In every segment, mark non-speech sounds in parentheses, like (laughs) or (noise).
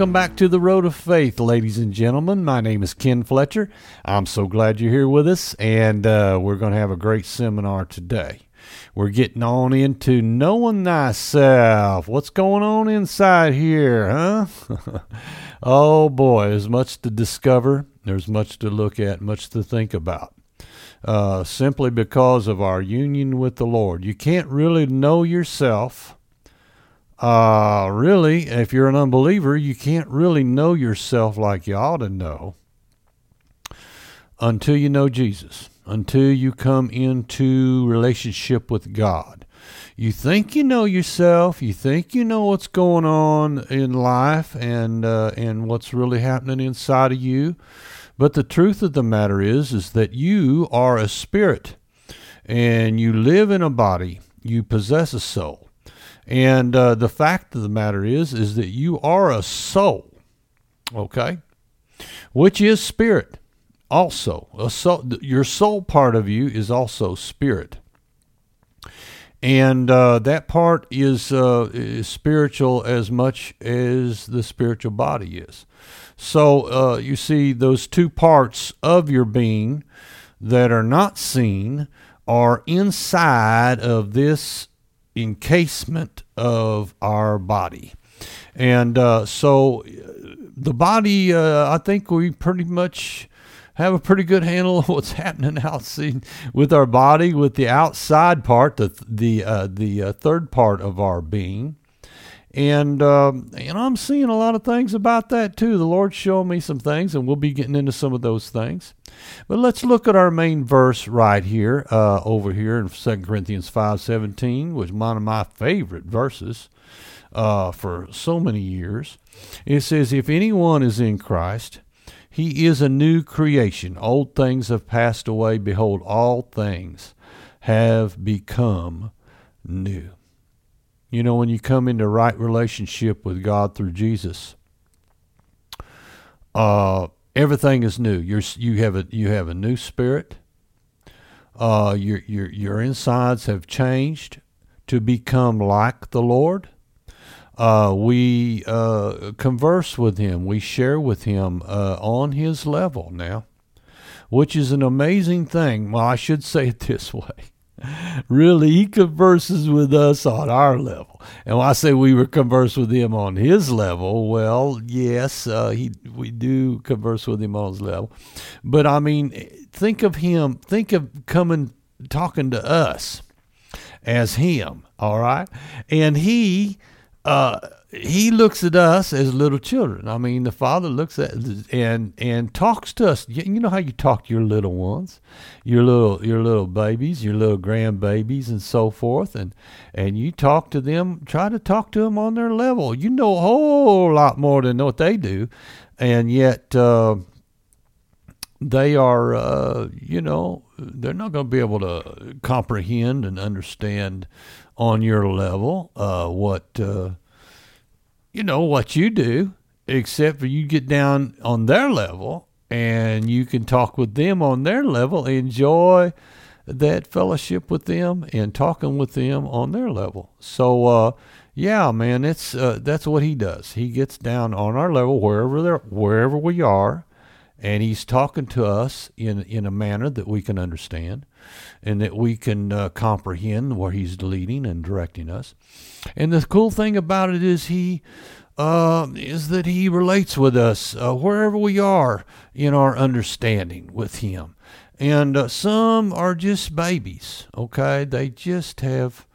Welcome back to the Road of Faith, ladies and gentlemen. My name is Ken Fletcher. I'm so glad you're here with us, and uh, we're going to have a great seminar today. We're getting on into knowing thyself. What's going on inside here, huh? (laughs) oh boy, there's much to discover, there's much to look at, much to think about. Uh, simply because of our union with the Lord. You can't really know yourself uh, really, if you're an unbeliever, you can't really know yourself like you ought to know until you know Jesus, until you come into relationship with God. You think you know yourself, you think you know what's going on in life and uh, and what's really happening inside of you, but the truth of the matter is is that you are a spirit and you live in a body, you possess a soul. And uh, the fact of the matter is, is that you are a soul, okay, which is spirit. Also, a soul, your soul part of you is also spirit, and uh, that part is, uh, is spiritual as much as the spiritual body is. So uh, you see, those two parts of your being that are not seen are inside of this encasement of our body. And uh, so the body, uh, I think we pretty much have a pretty good handle of what's (laughs) happening outside with our body, with the outside part, the the uh, the uh, third part of our being. And um, and I'm seeing a lot of things about that too. The Lord's showing me some things, and we'll be getting into some of those things. But let's look at our main verse right here, uh, over here in 2 Corinthians 5.17, which is one of my favorite verses uh, for so many years. It says, If anyone is in Christ, he is a new creation. Old things have passed away. Behold, all things have become new. You know, when you come into right relationship with God through Jesus, uh, everything is new. You're you have a you have a new spirit. Uh, your your your insides have changed to become like the Lord. Uh, we uh, converse with Him. We share with Him uh, on His level now, which is an amazing thing. Well, I should say it (laughs) this way really, he converses with us on our level. And I say we were converse with him on his level, well, yes, uh, he we do converse with him on his level. But I mean, think of him. Think of coming talking to us as him. All right, and he. Uh, he looks at us as little children. I mean, the father looks at and and talks to us. You, know how you talk to your little ones, your little your little babies, your little grandbabies, and so forth, and and you talk to them. Try to talk to them on their level. You know a whole lot more than what they do, and yet uh, they are. Uh, you know, they're not going to be able to comprehend and understand on your level uh, what uh, you know what you do, except for you get down on their level and you can talk with them on their level, enjoy that fellowship with them and talking with them on their level. So, uh, yeah, man, it's uh, that's what he does. He gets down on our level wherever wherever we are, and he's talking to us in in a manner that we can understand and that we can uh, comprehend where he's leading and directing us. And the cool thing about it is he uh, is that he relates with us uh, wherever we are in our understanding with him. And uh, some are just babies, okay? They just have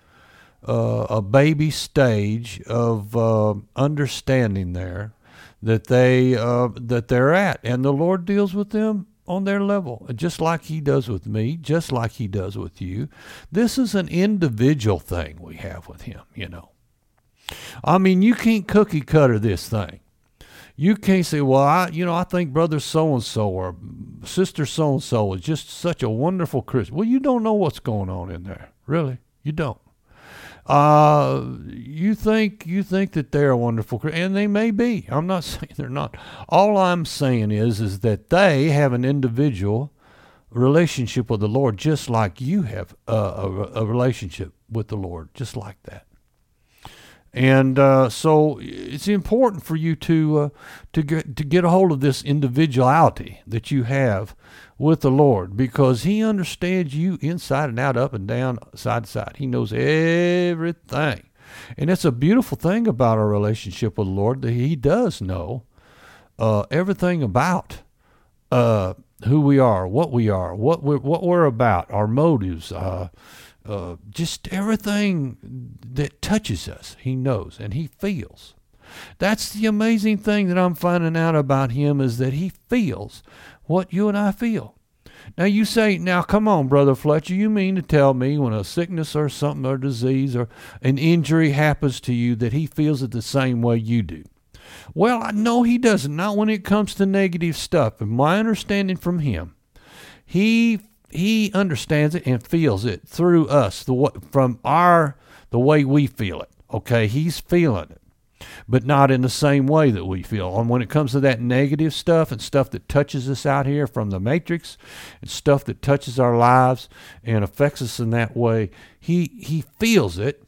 uh, a baby stage of uh, understanding there that they that they're at, and the Lord deals with them on their level, just like He does with me, just like He does with you. This is an individual thing we have with Him, you know. I mean, you can't cookie cutter this thing. You can't say, well, I, you know, I think brother so and so or sister so and so is just such a wonderful Christian. Well, you don't know what's going on in there, really. You don't. Uh, you think you think that they're a wonderful, and they may be. I'm not (laughs) saying they're not. All I'm saying is is that they have an individual relationship with the Lord, just like you have a, a, a relationship with the Lord, just like that. And uh, so it's important for you to uh, to get to get a hold of this individuality that you have with the Lord because He understands you inside and out, up and down, side to side. He knows everything. And it's a beautiful thing about our relationship with the Lord that He does know uh, everything about uh, who we are, what we are, what we're, what we're about, our motives, uh, uh, just everything that touches us, he knows and he feels. That's the amazing thing that I'm finding out about him is that he feels what you and I feel. Now you say, now come on, brother Fletcher, you mean to tell me when a sickness or something or disease or an injury happens to you that he feels it the same way you do? Well, I know he doesn't. Not when it comes to negative stuff. And my understanding from him, he he understands it and feels it through us, the from our the way we feel it. Okay, he's feeling it, but not in the same way that we feel. And when it comes to that negative stuff and stuff that touches us out here from the matrix, and stuff that touches our lives and affects us in that way, he he feels it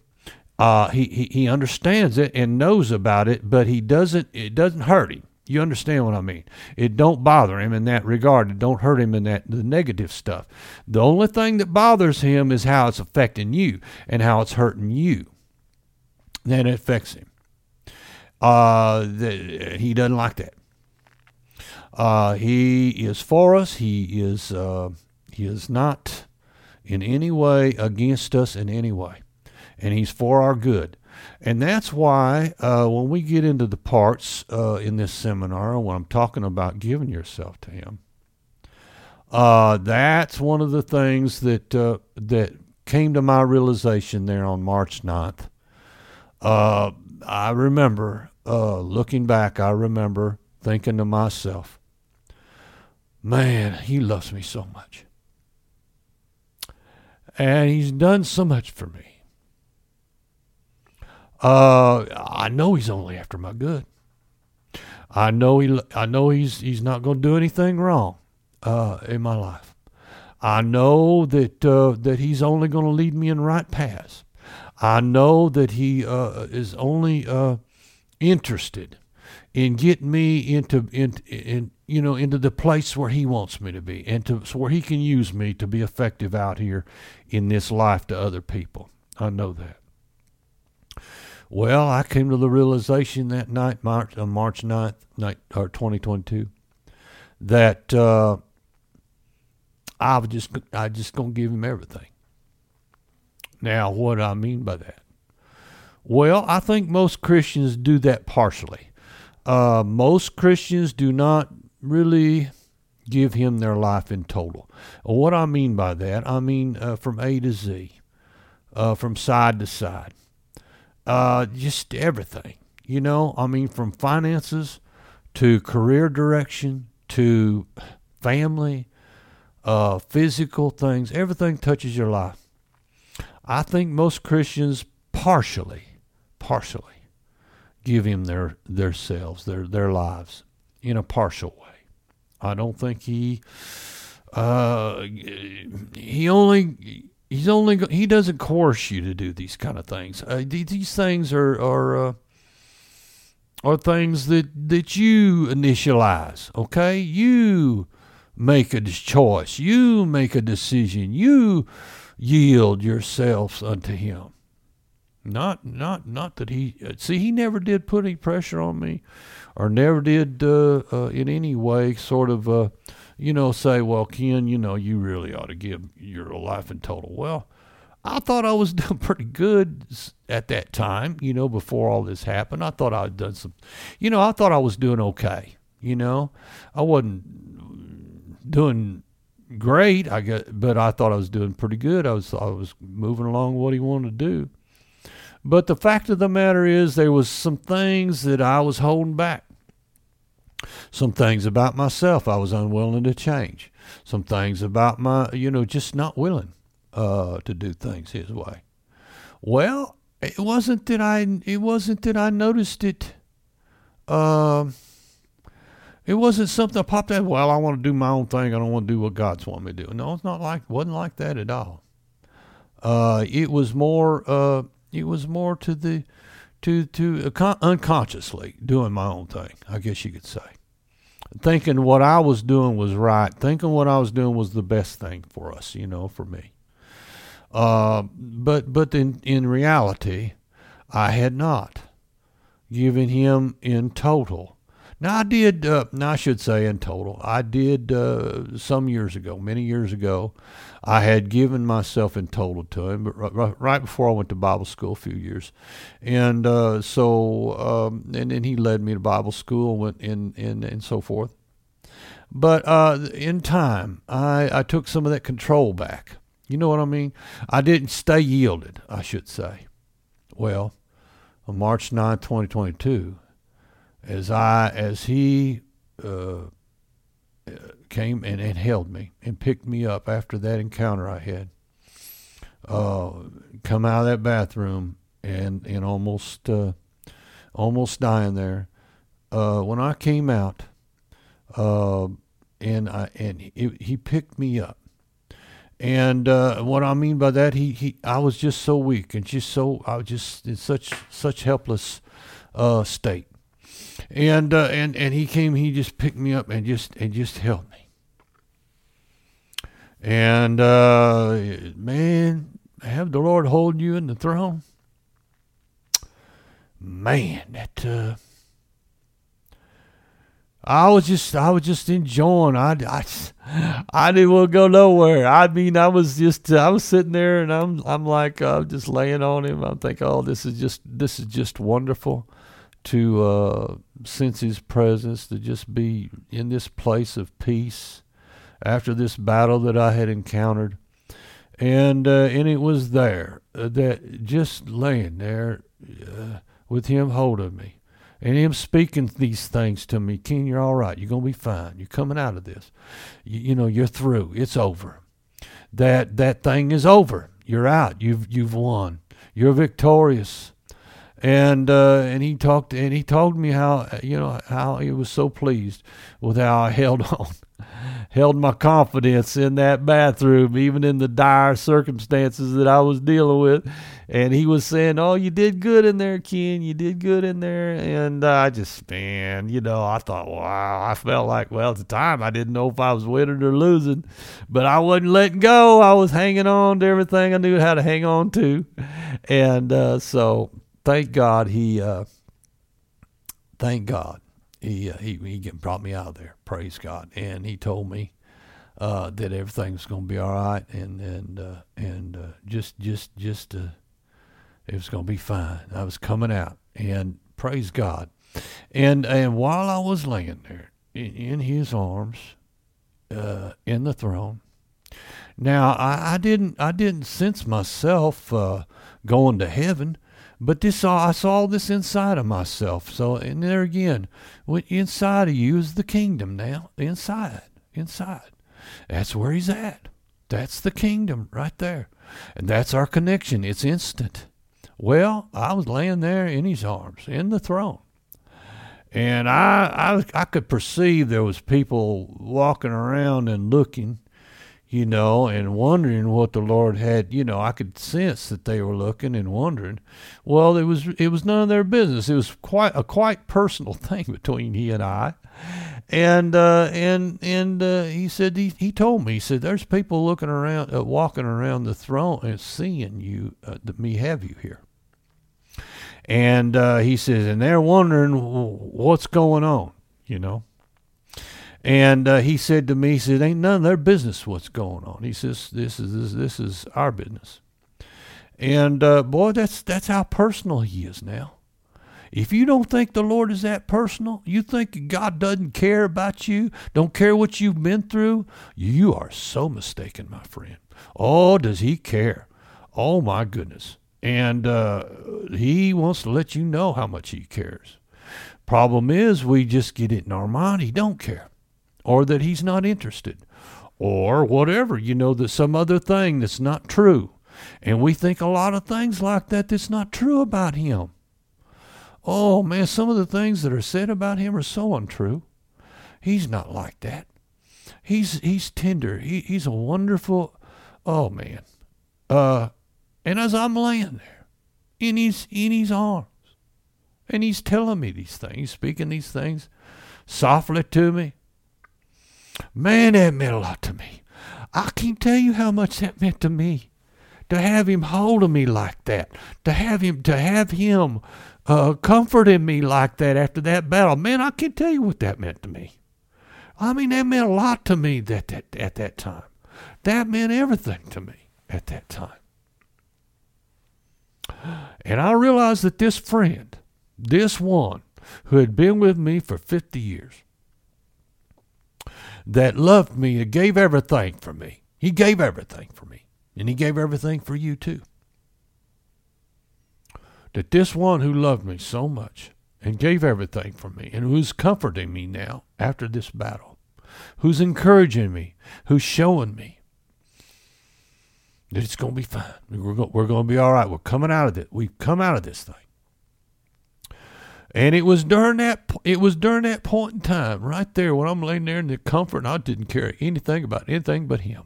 uh, he, he he understands it and knows about it, but he doesn't. It doesn't hurt him. You understand what I mean? It don't bother him in that regard. It don't hurt him in that the negative stuff. The only thing that bothers him is how it's affecting you and how it's hurting you. Then it affects him. Uh, the, he doesn't like that. Uh, he is for us. He is uh, he is not in any way against us in any way and He's for our good. And that's why uh, when we get into the parts uh, in this seminar, when I'm talking about giving yourself to Him, uh, that's one of the things that uh, that came to my realization there on March 9th. Uh, I remember uh, looking back. I remember thinking to myself, "Man, He loves me so much, and He's done so much for me." Uh, I know he's only after my good. I know he. I know he's he's not going to do anything wrong uh, in my life. I know that uh, that he's only going to lead me in right paths. I know that he uh, is only uh, interested in getting me into in, in you know into the place where he wants me to be and to so where he can use me to be effective out here in this life to other people. I know that. Well, I came to the realization that night, March, on March 9th, night, or 2022, that uh, I was just I just gonna give him everything. Now, what do I mean by that? Well, I think most Christians do that partially. Uh, most Christians do not really give him their life in total. What I mean by that, I mean uh, from A to Z, uh, from side to side uh, just everything. You know, I mean, from finances to career direction to family, uh, physical things, everything touches your life. I think most Christians partially, partially give him their their selves, their their lives in a partial way. I don't think he uh, he only he's only he doesn't coerce you to do these kind of things. Uh, these things are are uh, are things that that you initialize. Okay, you make a choice. You make a decision. You yield yourselves unto him. Not not not that he uh, see he never did put any pressure on me, or never did uh, uh, in any way sort of uh, you know, say, well, Ken, you know, you really ought to give your life in total. Well, I thought I was (laughs) doing pretty good at that time, you know, before all this happened. I thought I'd done some, you know, I thought I was doing okay, you know. I wasn't doing great, I guess, but I thought I was doing pretty good. I was I was moving along what he wanted to do. But the fact of the matter is there was some things that I was holding back. Some things about myself I was unwilling to change. Some things about my, you know, just not willing uh, to do things his way. Well, it wasn't that I. It wasn't that I noticed it. Uh, it wasn't something that popped out. Well, I want to do my own thing. I don't want to do what God's want me to do. No, it's not like. wasn't like that at all. Uh, it was more. Uh, it was more to the to to unconsciously doing my own thing. I guess you could say, thinking what I was doing was right, thinking what I was doing was the best thing for us, you know, for me. Uh, but but in in reality, I had not given him in total now I did. Uh, now I should say in total, I did uh, some years ago, many years ago. I had given myself in total to him, but right, right before I went to Bible school, a few years, and uh, so um, and then he led me to Bible school, went in and and so forth. But uh, in time, I I took some of that control back. You know what I mean? I didn't stay yielded, I should say. Well, on March 9, 2022, as I as he uh, came and, and held me and picked me up after that encounter I had. Uh, come out of that bathroom and and almost uh, almost dying there. Uh, when I came out, uh, and I and he, he picked me up. And uh, what I mean by that, he, he I was just so weak and just so I was just in such such helpless uh, state and and and he came. He just picked me up and just and just held me. And uh, man, have the Lord hold you in the throne. Man, that uh, I was just I was just enjoying. I, I, I didn't want to go nowhere. I mean, I was just I was sitting there and I'm I'm like I'm uh, just laying on him. I'm thinking, oh, this is just this is just wonderful to uh, sense His presence, to just be in this place of peace after this battle that I had encountered. And uh, and it was there uh, that just laying there uh, with Him holding me and Him speaking these things to me. Ken, you're all right. You're gonna be fine. You're coming out of this. You, you know, you're through. It's over. That that thing is over. You're out. You've you've won. You're victorious and uh, and he talked and he told me how you know how he was so pleased with how I (laughs) held on, held my confidence in that bathroom, even in the dire circumstances that I was dealing with. And he was saying, "Oh, you did good in there, Ken. You did good in there." And uh, I just, man, you know, I thought, wow, I felt like, well, at the time, I didn't know if I was winning or losing, but I wasn't letting go. I was hanging on to everything I knew how to hang on to, and uh, so thank God he, uh, thank God he, uh, he he brought me out of there. Praise God, and he told me uh, that everything's going to be all right, and and uh, and uh, just just just uh, it was going to be fine. I was coming out, and praise God, and and while I was laying there in, in His arms, uh, in the throne. Now I, I didn't I didn't sense myself going to heaven. But this I saw this inside of myself. So and there again, what inside of you is the kingdom now. Inside. Inside. That's where he's at. That's the kingdom right there. And that's our connection. It's instant. Well, I was laying there in his arms, in the throne. And I, I, I could perceive there was people walking around and looking you know, and wondering what the Lord had. You know, I could sense that they were looking and wondering. Well, it was it was none of their business. It was quite a quite personal (laughs) thing between he and I. And uh, and and uh, he said he, he told me he said there's people looking around uh, walking around the throne and seeing you uh, me have you here. And uh, he says and they're wondering what's going on, you know. And uh, he said to me, he said, "Ain't none of their business what's going on." He says, "This is this, this is our business." And uh, boy, that's that's how personal he is now. If you don't think the Lord is that personal, you think God doesn't care about you, don't care what you've been through, you are so mistaken, my friend. Oh, does He care? Oh my goodness! And uh, He wants to let you know how much He cares. Problem is, we just get it in our mind. He don't care or that he's not interested or whatever, you know, that some other thing that's not true. And we think a lot of things like that that's not true about him. Oh man, some of the things that are said about him are so untrue. He's not like that. He's he's tender. He he's a wonderful oh man. Uh and as I'm laying there in his in his arms, And he's telling me these things, speaking these things softly to me. Man, that meant a lot to me. I can't tell you how much that meant to me. To have him holding me like that, to have him, to have him uh, comforting me like that after that battle, man, I can't tell you what that meant to me. I mean, that meant a lot to me that, that at that time. That meant everything to me at that time. And I realized that this friend, this one who had been with me for 50 years, that loved me and gave everything for me. He gave everything for me. And he gave everything for you too. That this one who loved me so much and gave everything for me and who's comforting me now after this battle, who's encouraging me, who's showing me that it's going to be fine. We're going, we're going to be all right. We're coming out of it. We've come out of this thing. And it was during that it was during that point in time, right there, when I'm laying there in the comfort, and I didn't care anything about anything but him.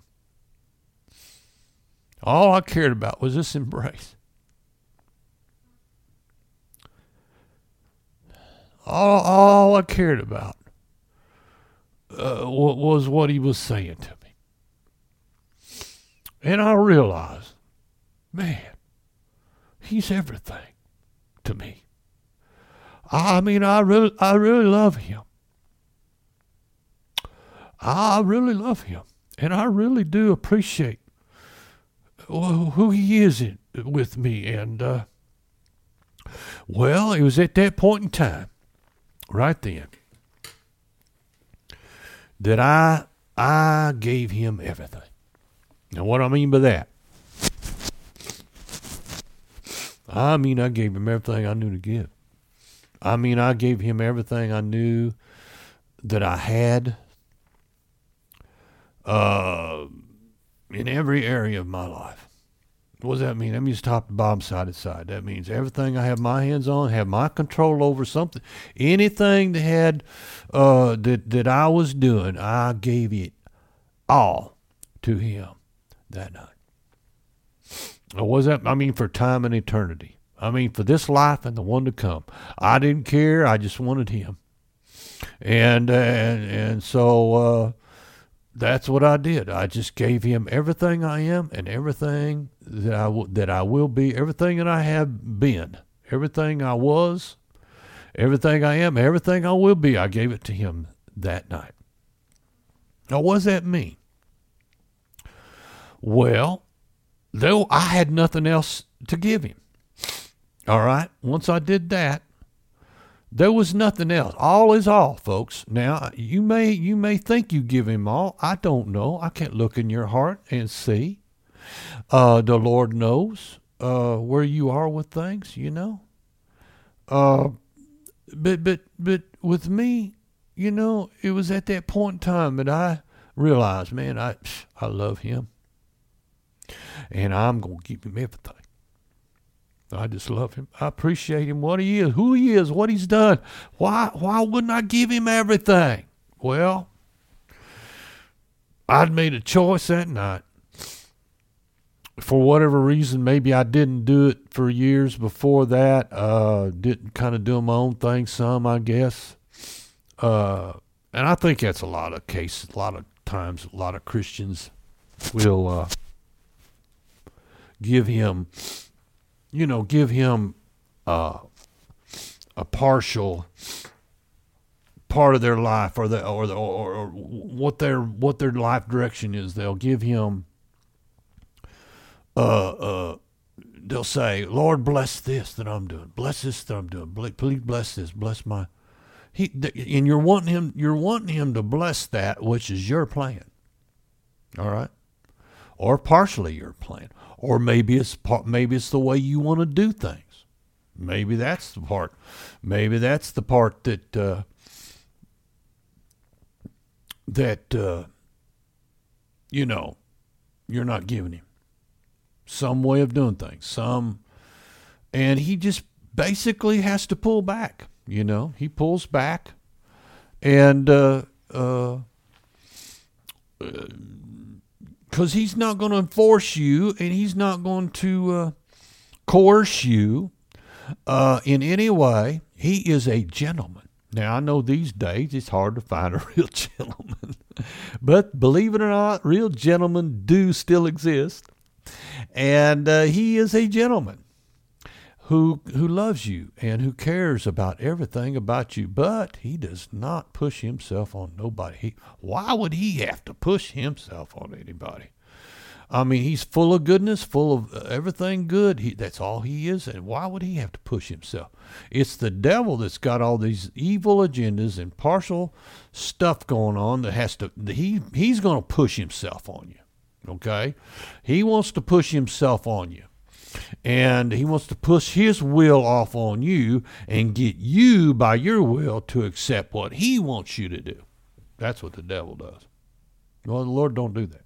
All I cared about was this embrace. All, all I cared about uh, was what he was saying to me. And I realized, man, he's everything to me. I mean, I really, I really love him. I really love him, and I really do appreciate who he is in, with me. And uh, well, it was at that point in time, right then, that I I gave him everything. Now, what I mean by that? I mean, I gave him everything I knew to give. I mean, I gave him everything I knew that I had uh, in every area of my life. What does that mean? That means top to bottom, side to side. That means everything I have my hands on, have my control over something, anything that had uh, that that I was doing, I gave it all to him that night. What was that? I mean, for time and eternity. I mean, for this life and the one to come. I didn't care. I just wanted him. And and and so uh, that's what I did. I just gave him everything I am and everything that I w- that I will be, everything that I have been, everything I was, everything I am, everything I will be. I gave it to him that night. Now, what does that mean? Well, though I had nothing else to give him. All right. Once I did that, there was nothing else. All is all, folks. Now you may you may think you give him all. I don't know. I can't look in your heart and see. Uh, the Lord knows uh, where you are with things. You know. Uh, but but but with me, you know, it was at that point in time that I realized, man, I I love him, and I'm gonna give him everything. I just love him. I appreciate him, what he is, who he is, what he's done. Why why wouldn't I give him everything? Well, I'd made a choice that night. For whatever reason, maybe I didn't do it for years before that. Uh, didn't kind of do my own thing some, I guess. Uh, and I think that's a lot of cases, a lot of times, a lot of Christians will uh, give him you know, give him uh, a partial part of their life or the or the or, or what their what their life direction is. They'll give him uh uh they'll say, Lord, bless this that I'm doing. Bless this that I'm doing. Please bless this. Bless my. He and you're wanting him. You're wanting him to bless that which is your plan. All right, or partially your plan, or maybe it's part, maybe it's the way you want to do things. Maybe that's the part. Maybe that's the part that uh, that uh, you know you're not giving him some way of doing things. Some, and he just basically has to pull back. You know, he pulls back, and uh, uh, uh because he's not going to enforce you and he's not going to uh, coerce you uh, in any way, he is a gentleman. Now, I know these days it's hard to find a (laughs) real gentleman, but believe it or not, real gentlemen do still exist. And uh, he is a gentleman who who loves you and who cares about everything about you, but he does not push himself on nobody. He, why would he have to push himself on anybody? I mean, he's full of goodness, full of uh, everything good. He, that's all he is. And why would he have to push himself? It's the devil that's got all these evil agendas and partial stuff going on that has to, he, he's going to push himself on you. Okay? He wants to push himself on you. And he wants to push his will off on you and get you by your will to accept what he wants you to do. That's what the devil does. Well, the Lord don't do that.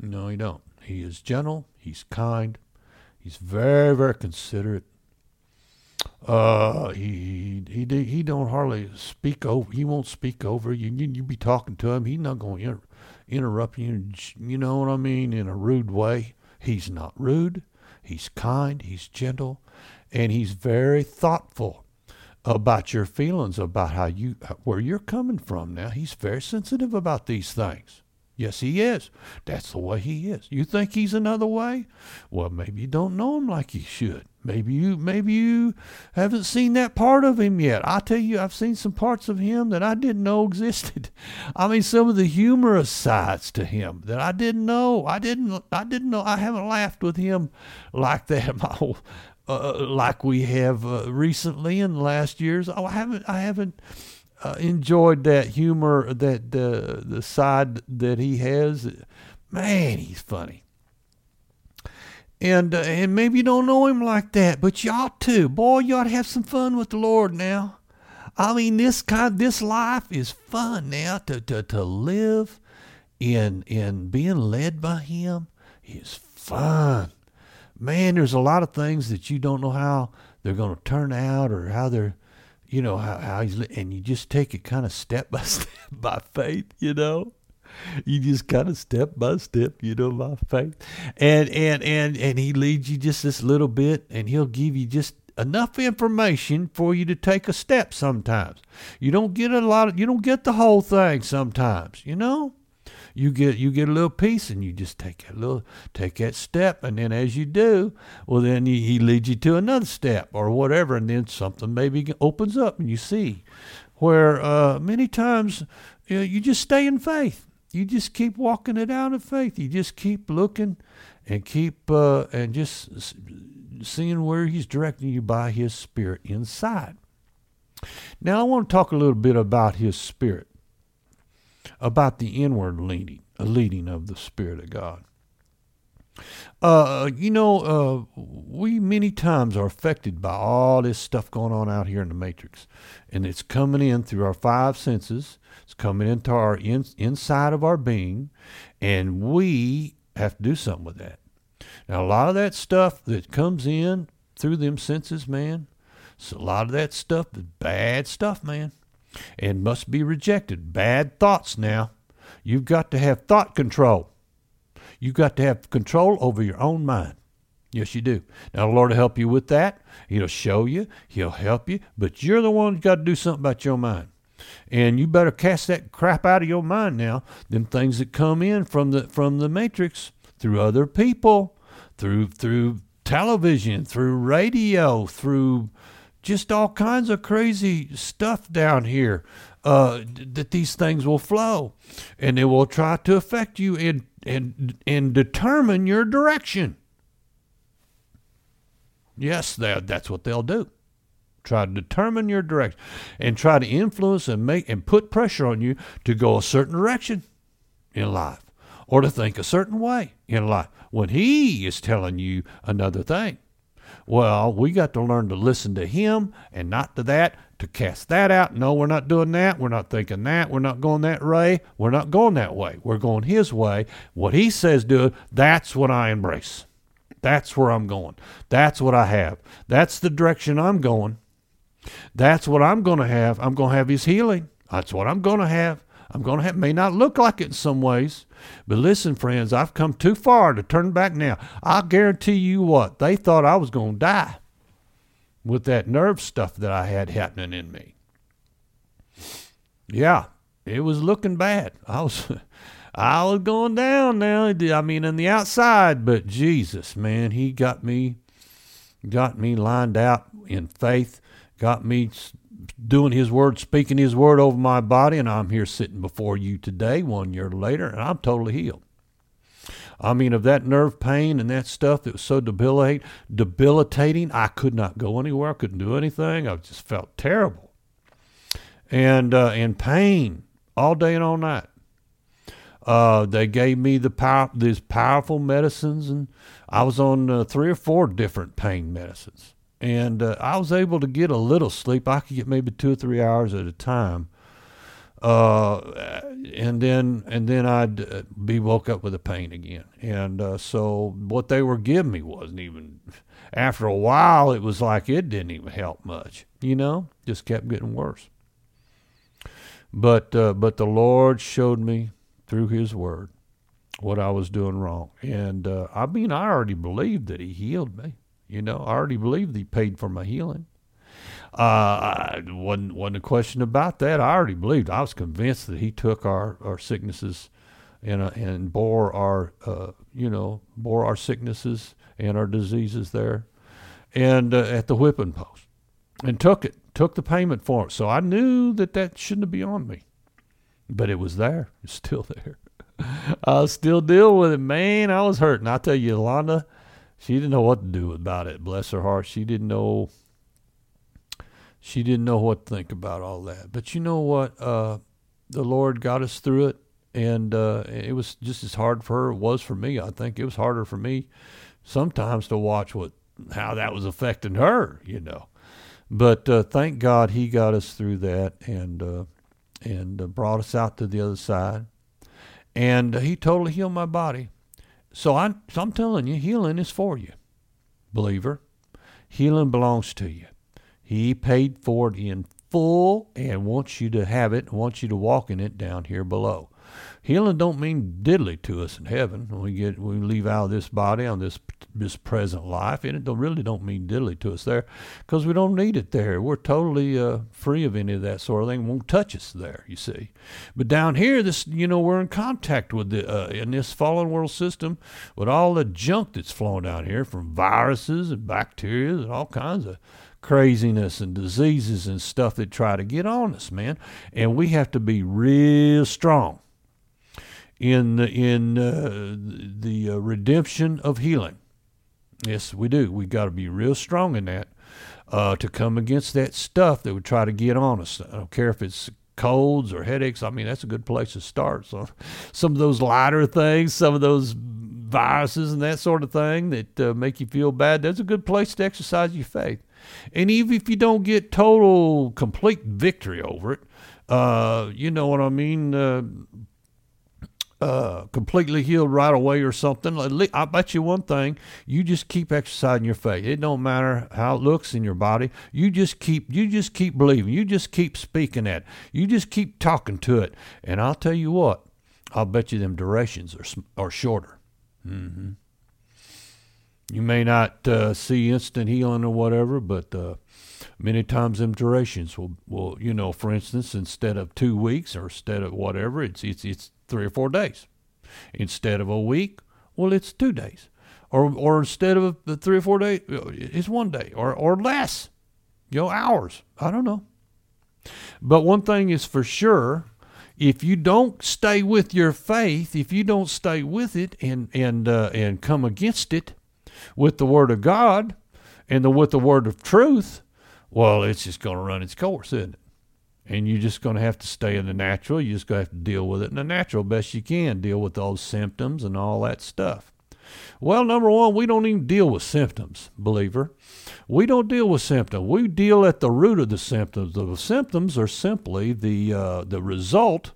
No, he don't. He is gentle. He's kind. He's very, very considerate. Uh, he he he, he don't hardly speak over. He won't speak over you. You, you be talking to him. He's not going to inter- interrupt you. You know what I mean? In a rude way. He's not rude. He's kind. He's gentle, and he's very thoughtful about your feelings, about how you where you're coming from. Now he's very sensitive about these things. Yes, he is. That's the way he is. You think he's another way? Well, maybe you don't know him like you should. Maybe you maybe you haven't seen that part of him yet. I tell you, I've seen some parts of him that I didn't know existed. (laughs) I mean, some of the humorous sides to him that I didn't know. I didn't I didn't know. I haven't laughed with him like (laughs) that my whole, uh, like we have uh, recently in the last years. Oh, I haven't I haven't uh, enjoyed that humor, that the the side that he has. Man, he's funny. And uh, and maybe you don't know him like that, but you ought to. Boy, you ought to have some fun with the Lord now. I mean, this kind, this life is fun now to to to live in in being led by Him is fun. Man, there's a lot of things that you don't know how they're going to turn out or how they're you know how, how he's and you just take it kind of step (laughs) by step by faith you know (laughs) you just kind of step by step you know by faith. And and and and he leads you just this little bit and he'll give you just enough information for you to take a step sometimes. You don't get a lot of you don't get the whole thing sometimes you know? You get you get a little piece and you just take a little take that step and then as you do well then he, he leads you to another step or whatever and then something maybe opens up and you see where uh, many times you, know, you just stay in faith you just keep walking it out in faith you just keep looking and keep uh, and just seeing where he's directing you by his spirit inside now i want to talk a little bit about his spirit about the inward leading, a leading of the Spirit of God. Uh, you know, uh, we many times are affected by all this stuff going on out here in the matrix, and it's coming in through our five senses. It's coming into our in, inside of our being, and we have to do something with that. Now, a lot of that stuff that comes in through them senses, man, so a lot of that stuff is bad stuff, man and must be rejected. Bad thoughts now. You've got to have thought control. You've got to have control over your own mind. Yes, you do. Now, the Lord will help you with that. He'll show you, He'll help you, but you're the one who's got to do something about your mind. And you better cast that crap out of your mind now. Them things that come in from the from the matrix through other people, through through television, through radio, through just all kinds of crazy stuff down here uh, that these things will flow and they will try to affect you and and and determine your direction. Yes that that's what they'll do. Try to determine your direction and try to influence and make and put pressure on you to go a certain direction in life or to think a certain way in life when he is telling you another thing. Well, we got to learn to listen to him and not to that, to cast that out. No, we're not doing that. We're not thinking that. We're not going that way. We're not going that way. We're going his way. What he says do, that's what I embrace. That's where I'm going. That's what I have. That's the direction I'm going. That's what I'm going to have. I'm going to have his healing. That's what I'm going to have. I'm going to have, may not look like it in some ways, but listen, friends, I've come too far to turn back now. I guarantee you what, they thought I was going to die. With that nerve stuff that I had happening in me. Yeah, it was looking bad. (laughs) I was I was going down now. I mean, in the outside, but Jesus, man, he got me, got me lined out in faith, got me doing His word, speaking His word over my body, and I'm here sitting before you today, one year later, and I'm totally healed. I mean, of that nerve pain and that stuff that was so debilitate, debilitating, I could not go anywhere. I couldn't do anything. I just felt terrible, and uh, pain all day and all night. Uh, they gave me the power, these powerful medicines, and I was on uh, three or four different pain medicines, and uh, I was able to get a little sleep. I could get maybe two or three hours at a time, uh, and then and then I'd uh, be woke up with a pain again. And uh, so what they were giving me wasn't even. After a while, it was like it didn't even help much. You know, just kept getting worse. But but the Lord showed me through His Word what I was doing wrong. And uh, I mean, I already believed that He healed me. You know, I already believed He paid for my healing. Uh, wasn't wasn't a question about that. I already believed. I was convinced that He took our our sicknesses and uh, and bore our uh, you know bore our sicknesses and our diseases there, and uh, at the whipping post, and took it, took the payment for it. So I knew that that shouldn't be on me but it was there. (laughs) It's still there. (laughs) I still dealing with it, man. I was hurting. I tell you, Yolanda, she didn't know what to do about it. Bless her heart. She didn't know. She didn't know what to think about all that. But you know what? Uh, the Lord got us through it, and uh, it was just as hard for her it was for me. I think it was harder for me sometimes to watch what how that was affecting her. You know, but uh, thank God He got us through that, and uh, and uh, brought us out to the other side. And he totally healed my body. So, I, so I'm telling you, healing is for you, believer. Healing belongs to you. He paid for it in full and wants you to have it, wants you to walk in it down here below. Healing don't mean diddly to us in heaven when we get we leave out of this body on this this present life, and it don't, really don't mean diddly to us there, because we don't need it there. We're totally uh, free of any of that sort of thing. It won't touch us there, you see. But down here, this you know we're in contact with the uh, in this fallen world system with all the junk that's flowing down here from viruses and bacteria and all kinds of craziness and diseases and stuff that try to get on us, man. And we have to be real strong in the, in uh, the uh, redemption of healing. Yes, we do. We got to be real strong in that uh, to come against that stuff that would try to get on us. I don't care if it's colds or headaches. I mean, that's a good place to start. So, some of those lighter things, some of those viruses and that sort of thing that uh, make you feel bad, that's a good place to exercise your faith. And even if you don't get total, complete victory over it, uh, you know what I mean? Uh, uh, completely healed right away or something. I bet you one thing: you just keep exercising your faith. It don't matter how it looks in your body. You just keep, you just keep believing. You just keep speaking it. You just keep talking to it. And I'll tell you what: I'll bet you them durations are are shorter. Mm-hmm. You may not uh, see instant healing or whatever, but uh, many times them durations will, will, you know, for instance, instead of two weeks or instead of whatever, it's it's it's three or four days. Instead of a week, well, it's two days. Or, or instead of the three or four days, it's one day or, or less, you know, hours. I don't know. But one thing is for sure if you don't stay with your faith, if you don't stay with it and and uh, and come against it with the word of God and the with the word of truth, well, it's just going to run its course, isn't it? and you're just going to have to stay in the natural. You just going to have to deal with it in the natural best you can. Deal with those symptoms and all that stuff. Well, number one, we don't even deal with symptoms, believer. We don't deal with symptoms. We deal at the root of the symptoms. The symptoms are simply the uh, the result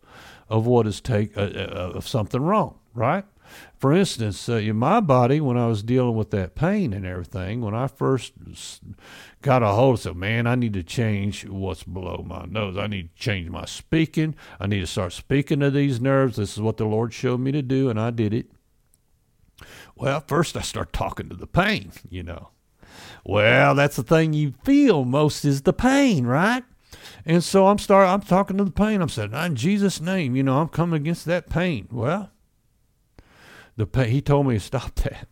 of what is take uh, uh, of something wrong, right? For instance, uh, in my body, when I was dealing with that pain and everything, when I first got a hold of it, man, I need to change what's below my nose. I need to change my speaking. I need to start speaking to these nerves. This is what the Lord showed me to do, and I did it. Well, first I start talking to the pain, you know. Well, that's the thing you feel most is the pain, right? And so I'm start I'm talking to the pain. I'm saying, in Jesus' name, you know, I'm coming against that pain. Well, the pain, he told me to stop (laughs) that.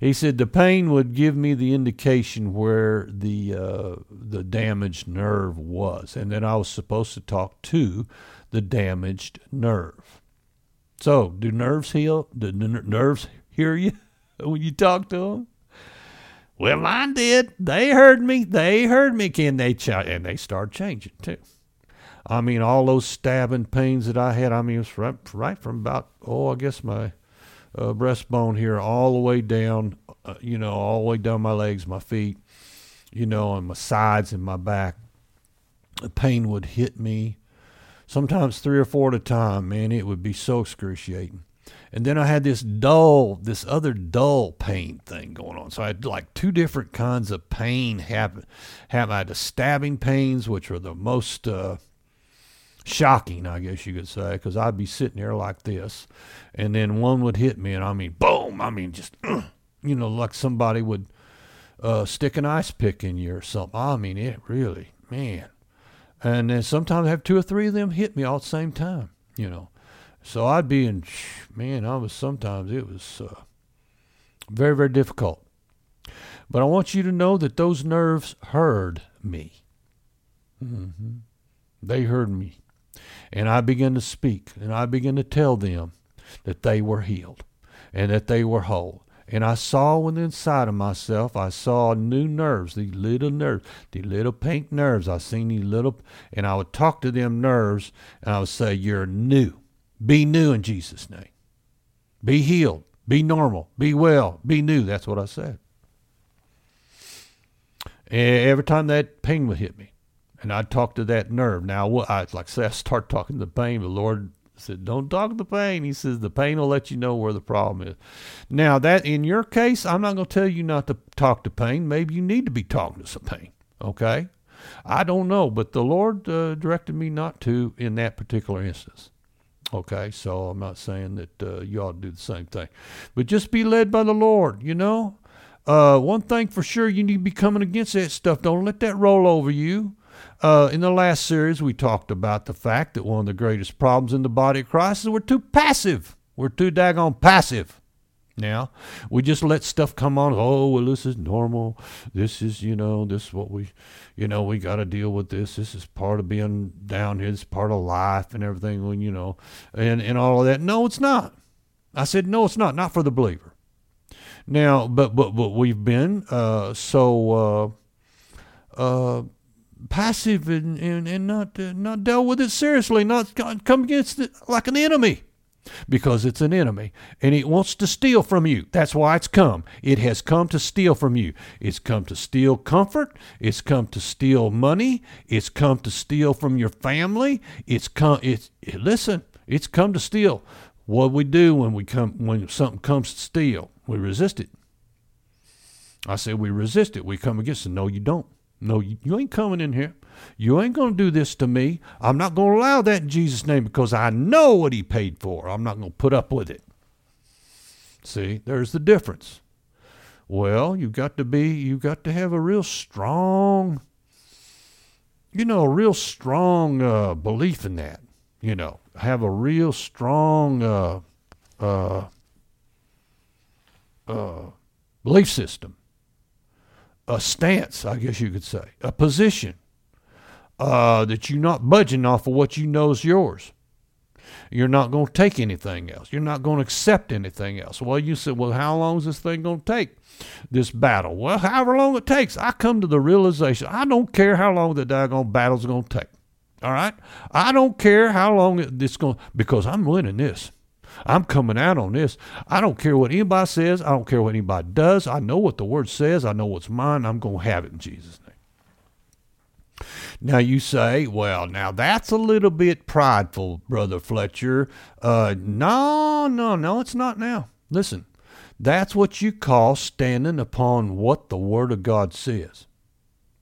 He said the pain would give me the indication where the uh, the damaged nerve was, and then I was supposed to talk to the damaged nerve. So, do nerves heal? Do nerves hear you (laughs) when you talk to them? Well, mine did. They heard me. They heard me. Can they ch- and they start changing too. I mean, all those stabbing pains that I had. I mean, it was right, right from about oh, I guess my uh, breastbone here, all the way down. Uh, you know, all the way down my legs, my feet. You know, and my sides and my back. The pain would hit me. Sometimes three or four at a time. Man, it would be so excruciating. And then I had this dull, this other dull pain thing going on. So I had like two different kinds of pain happen. happen. I had the stabbing pains, which were the most uh, shocking, I guess you could say, because I'd be sitting there like this, and then one would hit me, and I mean, boom! I mean, just (clears throat) you know, like somebody would uh, stick an ice pick in you or something. I mean, it really, man. And then sometimes I have two or three of them hit me all at the same time, you know. So I'd be in, man, I was sometimes, it was uh, very, very difficult. But I want you to know that those nerves heard me. Mm-hmm. They heard me. And I began to speak, and I began to tell them that they were healed and that they were whole. And I saw within inside of myself, I saw new nerves, these little nerves, these little pink nerves. I seen these little, and I would talk to them nerves, and I would say, "You're new. Be new in Jesus' name. Be healed. Be normal. Be well. Be new. That's what I said. Every time that pain would hit me, and I'd talk to that nerve. Now, I like I say, I start talking to the pain. The Lord said, "Don't talk to the pain." He says, "The pain will let you know where the problem is." Now, that in your case, I'm not going to tell you not to talk to pain. Maybe you need to be talking to some pain. Okay, I don't know, but the Lord uh, directed me not to in that particular instance. Okay, so I'm not saying that uh, you ought to do the same thing, but just be led by the Lord. You know, uh, one thing for sure, you need to be coming against that stuff. Don't let that roll over you. Uh, in the last series, we talked about the fact that one of the greatest problems in the body of Christ is we're too passive. We're too daggone passive. Now, we just let stuff come on. Oh, well, this is normal. This is, you know, this is what we, you know, we got to deal with this. This is part of being down here. This is part of life and everything, you know, and, and all of that. No, it's not. I said, no, it's not. Not for the believer. Now, but, but, but we've been uh, so uh, uh, passive and, and, and not, uh, not dealt with it seriously, not come against it like an enemy because it's an enemy and it wants to steal from you. That's why it's come. It has come to steal from you. It's come to steal comfort. It's come to steal money. It's come to steal from your family. It's come. It's listen. It's come to steal. What we do when we come when something comes to steal, we resist it. I say we resist it. We come against it. No, you don't. No, you, ain't coming in here. You ain't going to do this to me. I'm not going to allow that in Jesus' name because I know what he paid for. I'm not going to put up with it. See, there's the difference. Well, you've got to be, you've got to have a real strong, you know, a real strong uh, belief in that. You know, have a real strong uh, uh, uh, belief system, a stance, I guess you could say, a position uh, that you're not budging off of what you know is yours. You're not going to take anything else. You're not going to accept anything else. Well, you said, well, how long is this thing going to take, this battle? Well, however long it takes, I come to the realization I don't care how long the daggone battle's going to take. All right? I don't care how long it's going to, because I'm winning this. I'm coming out on this. I don't care what anybody says. I don't care what anybody does. I know what the word says. I know what's mine. I'm going to have it in Jesus' name. Now you say, well, now that's a little bit prideful, Brother Fletcher. Uh, no, no, no, it's not now. Listen, that's what you call standing upon what the Word of God says.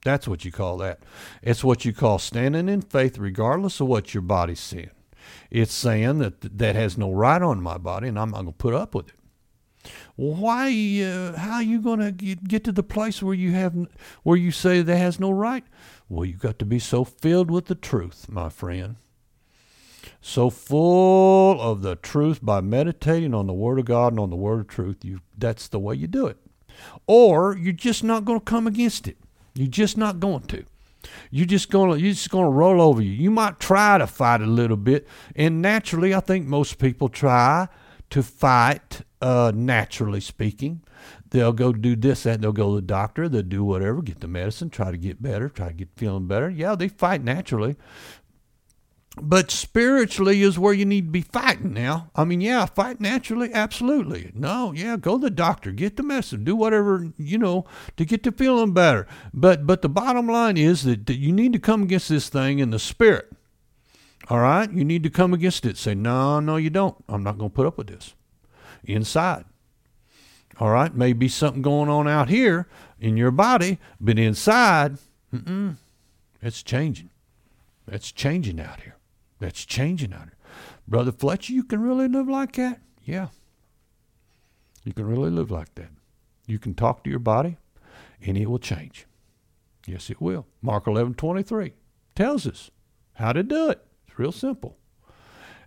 That's what you call that. It's what you call standing in faith, regardless of what your body's saying. It's saying that that has no right on my body, and I'm not going to put up with it. why? Uh, how are you going to get to the place where you have, where you say that has no right? Well, you got to be so filled with the truth, my friend. So full of the truth by meditating on the Word of God and on the Word of truth. You, that's the way you do it. Or you're just not going to come against it. You're just not going to. You're just gonna you're just gonna roll over you. You might try to fight a little bit, and naturally, I think most people try to fight. Uh, naturally speaking, they'll go do this, that. They'll go to the doctor. They'll do whatever, get the medicine, try to get better, try to get feeling better. Yeah, they fight naturally, but spiritually is where you need to be fighting now. I mean, yeah, fight naturally, absolutely. No, yeah, go to the doctor, get the medicine, do whatever, you know, to get to feeling better. But but the bottom line is that, that you need to come against this thing in the spirit. All right? You need to come against it. Say, no, no, you don't. I'm not going to put up with this. Inside. All right? Maybe something going on out here in your body, but inside, it's changing. It's changing out here. That's changing on it. Brother Fletcher, you can really live like that? Yeah. You can really live like that. You can talk to your body and it will change. Yes, it will. Mark 11 23 tells us how to do it. It's real simple.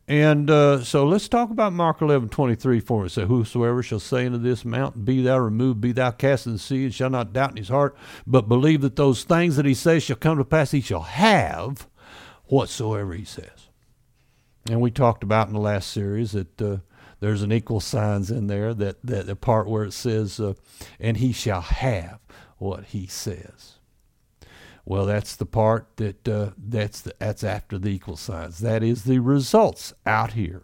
And uh, so let's talk about Mark 11 23 for us. So, whosoever shall say unto this mountain, Be thou removed, be thou cast in the sea, and shall not doubt in his heart, but believe that those things that he says shall come to pass, he shall have whatsoever he says. And we talked about in the last series that uh, there's an equal signs in there that, that the part where it says, uh, and he shall have what he says. Well, that's the part that uh, that's the, that's after the equal signs. That is the results out here,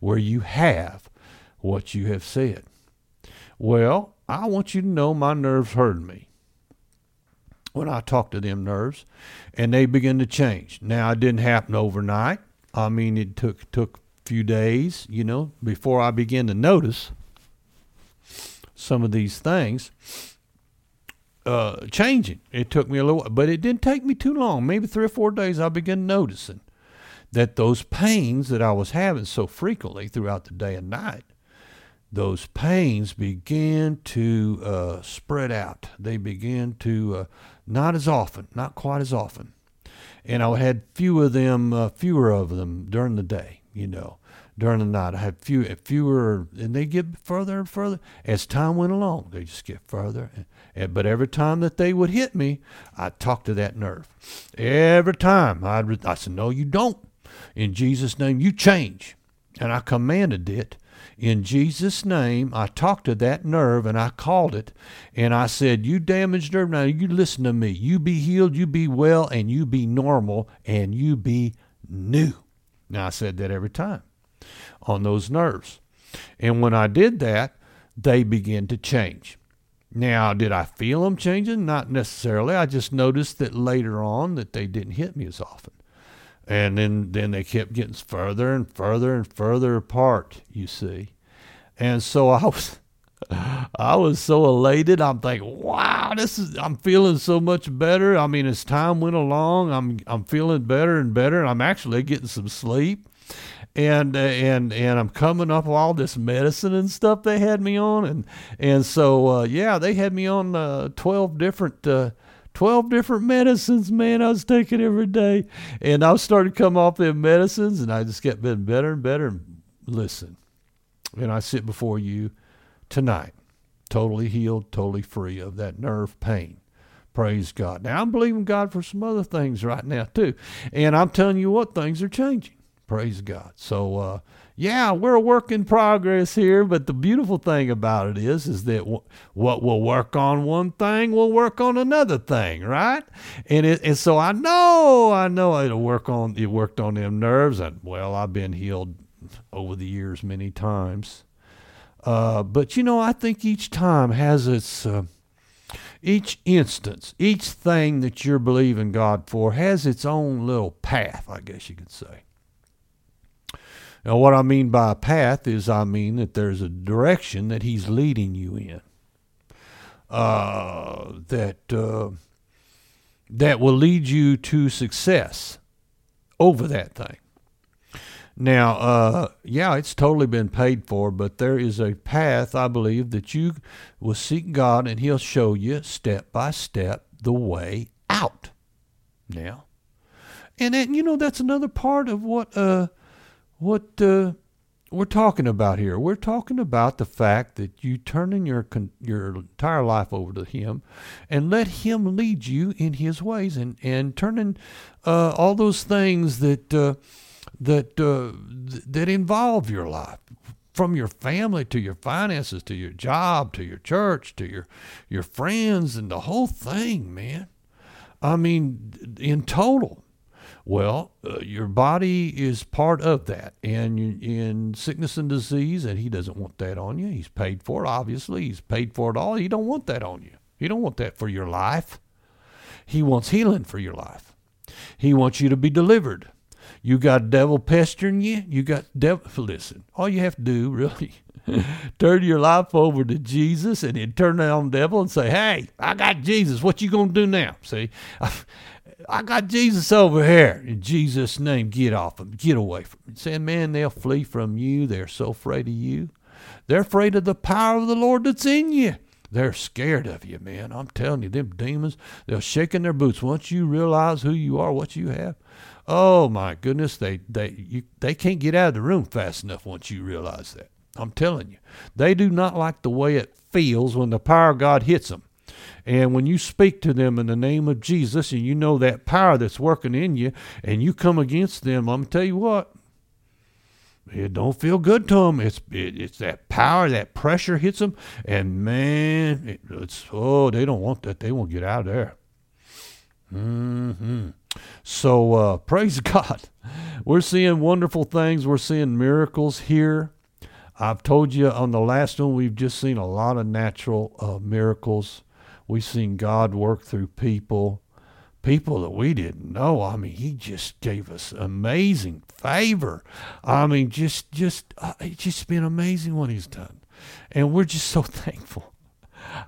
where you have what you have said. Well, I want you to know my nerves hurt me when I talked to them nerves, and they begin to change. Now, it didn't happen overnight. I mean, it took took a few days, you know, before I began to notice some of these things uh, changing. It took me a little, but it didn't take me too long. Maybe three or four days. I began noticing that those pains that I was having so frequently throughout the day and night those pains begin to uh, spread out. They begin to uh, not as often, not quite as often. And I had fewer of them, uh, fewer of them during the day, you know. During the night, I had few, fewer, and they get further and further as time went along. They just get further. And, and, but every time that they would hit me, I'd talk to that nerve. Every time I'd, I said, "No, you don't. In Jesus' name, you change." And I commanded it in Jesus' name, I talked to that nerve and I called it and I said, You damaged nerve, now you listen to me. You be healed, you be well, and you be normal, and you be new. Now, I said that every time on those nerves. And when I did that, they began to change. Now, did I feel them changing? Not necessarily. I just noticed that later on that they didn't hit me as often and then then they kept getting further and further and further apart you see. And so i (laughs) was i was so elated. I'm thinking wow this is i'm feeling so much better. I mean as time went along i'm i'm feeling better and better i'm actually getting some sleep. And uh, and and I'm coming up with all this medicine and stuff they had me on and and so uh, yeah they had me on uh, 12 different uh, 12 different medicines, man, I was taking every day. And I started coming off them medicines, and I just kept getting better and better. And listen, and I sit before you tonight, totally healed, totally free of that nerve pain. Praise God. Now, I'm believing God for some other things right now, too. And I'm telling you what, things are changing. Praise God. So, uh, yeah, we're a work in progress here, but the beautiful thing about it is, is that w- what will work on one thing will work on another thing, right? And it, and so I know, I know it'll work on. It worked on them nerves, and well, I've been healed over the years many times. Uh, but you know, I think each time has its. Uh, each instance, each thing that you're believing God for has its own little path, I guess you could say. Now, what I mean by a path is I mean that there's a direction that He's leading you in. Uh, that uh, that will lead you to success over that thing. Now, uh, yeah, it's totally been paid for, but there is a path, I believe, that you will seek God and He'll show you step by step the way out. Now, and then, you know, that's another part of what uh, what uh, we're talking about here. We're talking about the fact that you turning your your entire life over to Him, and let Him lead you in His ways, and and turning uh, all those things that uh, that uh, th- that involve your life, from your family to your finances to your job to your church to your your friends and the whole thing, man. I mean, in total. Well, uh, your body is part of that, and you, in sickness and disease, and he doesn't want that on you. He's paid for it, obviously. He's paid for it all. He don't want that on you. He don't want that for your life. He wants healing for your life. He wants you to be delivered. You got devil pestering you. You got devil. Listen, all you have to do really (laughs) turn your life over to Jesus, and then turn on the devil and say, "Hey, I got Jesus. What you gonna do now?" See, (laughs) I got Jesus over here. In Jesus' name, get off them. Get away from me. Saying, man, they'll flee from you. They're so afraid of you. They're afraid of the power of the Lord that's in you. They're scared of you, man. I'm telling you, them demons, they'll shake in their boots once you realize who you are, what you have. Oh my goodness, they they you, they can't get out of the room fast enough once you realize that. I'm telling you, they do not like the way it feels when the power of God hits them. And when you speak to them in the name of Jesus and you know that power that's working in you and you come against them, I'm going to tell you what, it don't feel good to them. It's it, it's that power, that pressure hits them, and man, it, it's oh they don't want that. They won't get out of there. Hmm. So uh, (laughs) praise God, we're seeing wonderful things. We're seeing miracles here. I've told you on the last one, we've just seen a lot of natural uh, miracles. We've seen God work through people, people that we didn't know. I mean, He just gave us amazing favor. I mean, just, just, uh, it's just been amazing what He's done, and we're just so (laughs) thankful.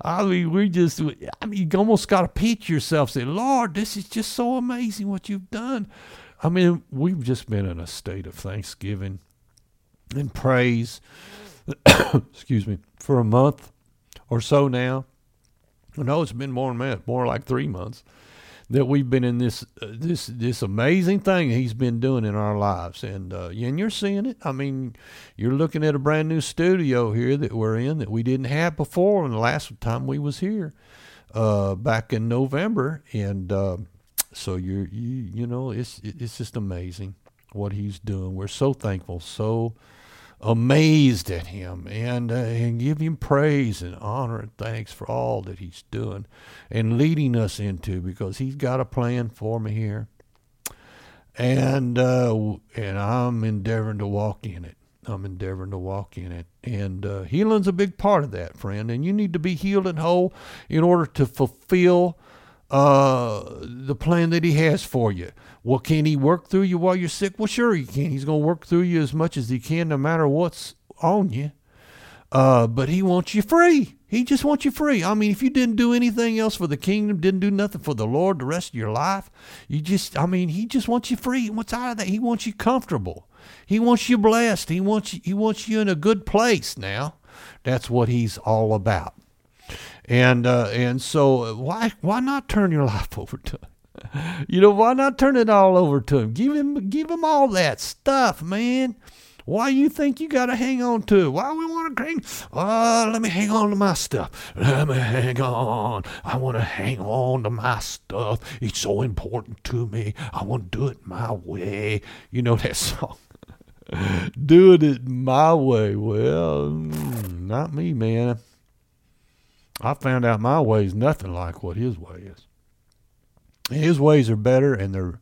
I mean, we just, I mean, you almost got to pitch yourself, say, Lord, this is just so amazing what you've done. I mean, we've just been in a state of thanksgiving and praise, (coughs) excuse me, for a month or so now. No, it's been more than that, more like three months that we've been in this uh, this this amazing thing he's been doing in our lives, and uh, and you're seeing it. I mean, you're looking at a brand new studio here that we're in that we didn't have before. And the last time we was here, uh, back in November, and uh, so you're you you know it's it's just amazing what he's doing. We're so thankful, so amazed at him and, uh, and give him praise and honor and thanks for all that he's doing and leading us into because he's got a plan for me here. And uh, and I'm endeavoring to walk in it. I'm endeavoring to walk in it. And uh, healing's a big part of that, friend. And you need to be healed and whole in order to fulfill uh, the plan that He has for you. Well, can He work through you while you're sick? Well, sure He can. He's going to work through you as much as He can, no matter what's on you. Uh, but He wants you free. He just wants you free. I mean, if you didn't do anything else for the kingdom, didn't do nothing for the Lord the rest of your life, you just, I mean, He just wants you free. What's out of that? He wants you comfortable. He wants you blessed. He wants you, He wants you in a good place now. That's what He's all about. And uh, and so why why not turn your (laughs) life over to him? You know, why not turn it all over to him? Give him give him all that stuff, man. Why you think you got to hang on to? Why we want to hang? Oh, let me hang on to my stuff. Let me hang on. I want to hang on to my stuff. It's so important to me. I want to do it my way. You know that (laughs) song. Doing it my way. Well, mm, not me, man. I found out my way is nothing like what his way is. His ways are better and they're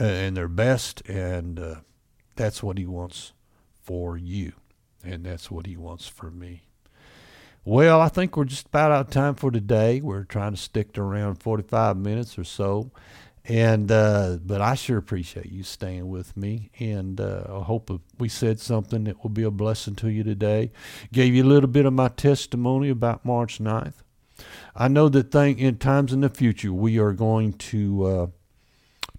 uh, and they're best, and uh, that's what he wants for you, and that's what he wants for me. Well, I think we're just about out of time for today. We're trying to stick to around 45 minutes or so. And uh, but I sure appreciate you staying with me, and uh, I hope we said something that will be a blessing to you today. Gave you a little bit of my testimony about March 9th. I know that thing in times in the future we are going to uh,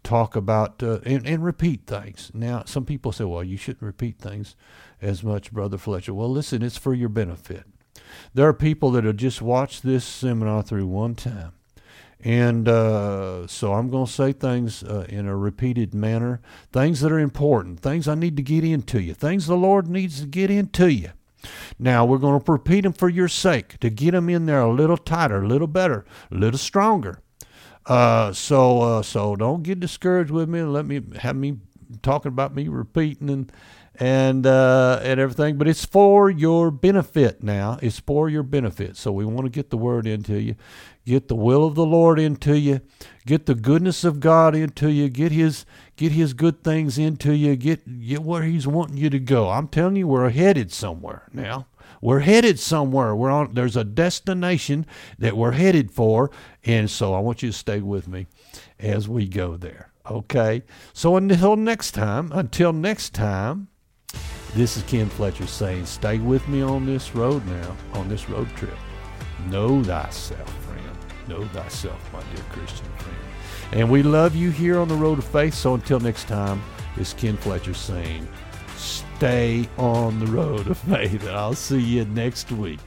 talk about uh, and, and repeat things. Now, some people say, well, you shouldn't repeat things as much, Brother Fletcher. Well, listen, it's for your benefit. There are people that have just watched this seminar through one time. And uh, so I'm going to say things uh, in a repeated manner, things that are important, things I need to get into you, things the Lord needs to get into you. Now we're going to repeat them for your sake to get them in there a little tighter, a little better, a little stronger. Uh, so uh, so don't get discouraged with me. Let me have me talking about me repeating and and uh, and everything. But it's for your benefit now. It's for your benefit. So we want to get the word into you, get the will of the Lord into you, get the goodness of God into you, get His get His good things into you, get get where He's wanting you to go. I'm telling you, we're headed somewhere now. We're headed somewhere. We're on. There's a destination that we're headed for, and so I want you to stay with me as we go there. Okay. So until next time, until next time, this is Ken Fletcher saying, stay with me on this road now, on this road trip. Know thyself, friend. Know thyself, my dear Christian friend. And we love you here on the road of faith. So until next time, it's Ken Fletcher saying, stay on the road of faith. And I'll see you next week.